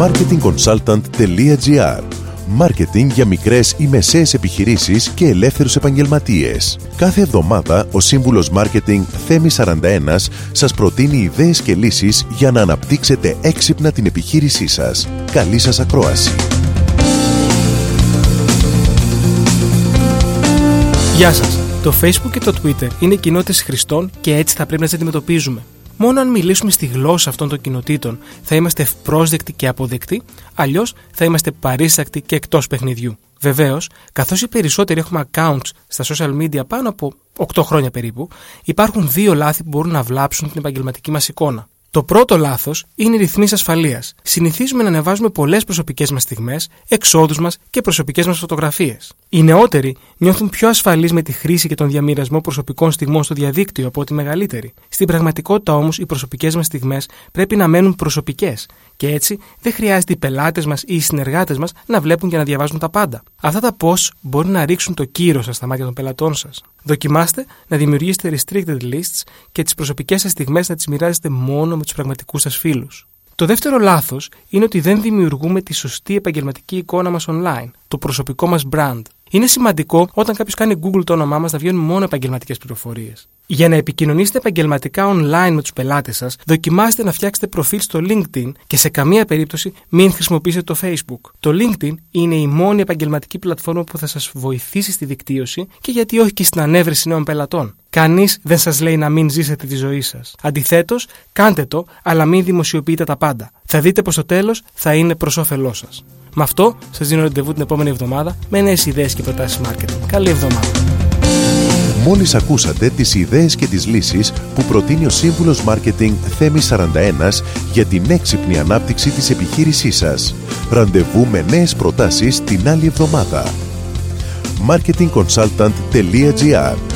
marketingconsultant.gr Μάρκετινγκ για μικρές ή μεσαίες επιχειρήσεις και ελεύθερους επαγγελματίες. Κάθε εβδομάδα ο σύμβουλος Μάρκετινγκ Θέμη 41 σας προτείνει ιδέες και λύσεις για να αναπτύξετε έξυπνα την επιχείρησή σας. Καλή σας ακρόαση. Γεια σας. Το Facebook και το Twitter είναι κοινότητες χρηστών και έτσι θα πρέπει να τις αντιμετωπίζουμε. Μόνο αν μιλήσουμε στη γλώσσα αυτών των κοινοτήτων θα είμαστε ευπρόσδεκτοι και αποδεκτοί, αλλιώς θα είμαστε παρήσακτοι και εκτός παιχνιδιού. Βεβαίως, καθώς οι περισσότεροι έχουμε accounts στα social media πάνω από 8 χρόνια περίπου, υπάρχουν δύο λάθη που μπορούν να βλάψουν την επαγγελματική μας εικόνα. Το πρώτο λάθος είναι οι ρυθμίσει ασφαλείας. Συνηθίζουμε να ανεβάζουμε πολλές προσωπικές μας στιγμές, εξόδους μας και προσωπικές μας φωτογραφίες. Οι νεότεροι νιώθουν πιο ασφαλείς με τη χρήση και τον διαμοιρασμό προσωπικών στιγμών στο διαδίκτυο από ότι μεγαλύτεροι. Στην πραγματικότητα όμως, οι προσωπικές μας στιγμές πρέπει να μένουν προσωπικές και έτσι δεν χρειάζεται οι πελάτες μας ή οι συνεργάτες μας να βλέπουν και να διαβάζουν τα πάντα. Αυτά τα posts μπορεί να ρίξουν το κύρο σας στα μάτια των πελατών σας. Δοκιμάστε να δημιουργήσετε restricted lists και τις προσωπικές σας στιγμές να τις μοιράζετε μόνο με τους πραγματικούς σας φίλους. Το δεύτερο λάθος είναι ότι δεν δημιουργούμε τη σωστή επαγγελματική εικόνα μας online, το προσωπικό μας brand. Είναι σημαντικό όταν κάποιος κάνει Google το όνομά μας να βγαίνουν μόνο επαγγελματικές πληροφορίες. Για να επικοινωνήσετε επαγγελματικά online με τους πελάτες σας, δοκιμάστε να φτιάξετε προφίλ στο LinkedIn και σε καμία περίπτωση μην χρησιμοποιήσετε το Facebook. Το LinkedIn είναι η μόνη επαγγελματική πλατφόρμα που θα σας βοηθήσει στη δικτύωση και γιατί όχι και στην ανέβρεση νέων πελατών. Κανείς δεν σας λέει να μην ζήσετε τη ζωή σας. Αντιθέτως, κάντε το, αλλά μην δημοσιοποιείτε τα πάντα. Θα δείτε πως το τέλος θα είναι προς όφελός σας. Με αυτό, σας δίνω ραντεβού την επόμενη εβδομάδα με νέες ιδέες και προτάσεις marketing. Καλή εβδομάδα. Μόλις ακούσατε τις ιδέες και τις λύσεις που προτείνει ο σύμβουλος Μάρκετινγκ Θέμης 41 για την έξυπνη ανάπτυξη της επιχείρησής σας. Ραντεβού με νέες προτάσεις την άλλη εβδομάδα. marketingconsultant.gr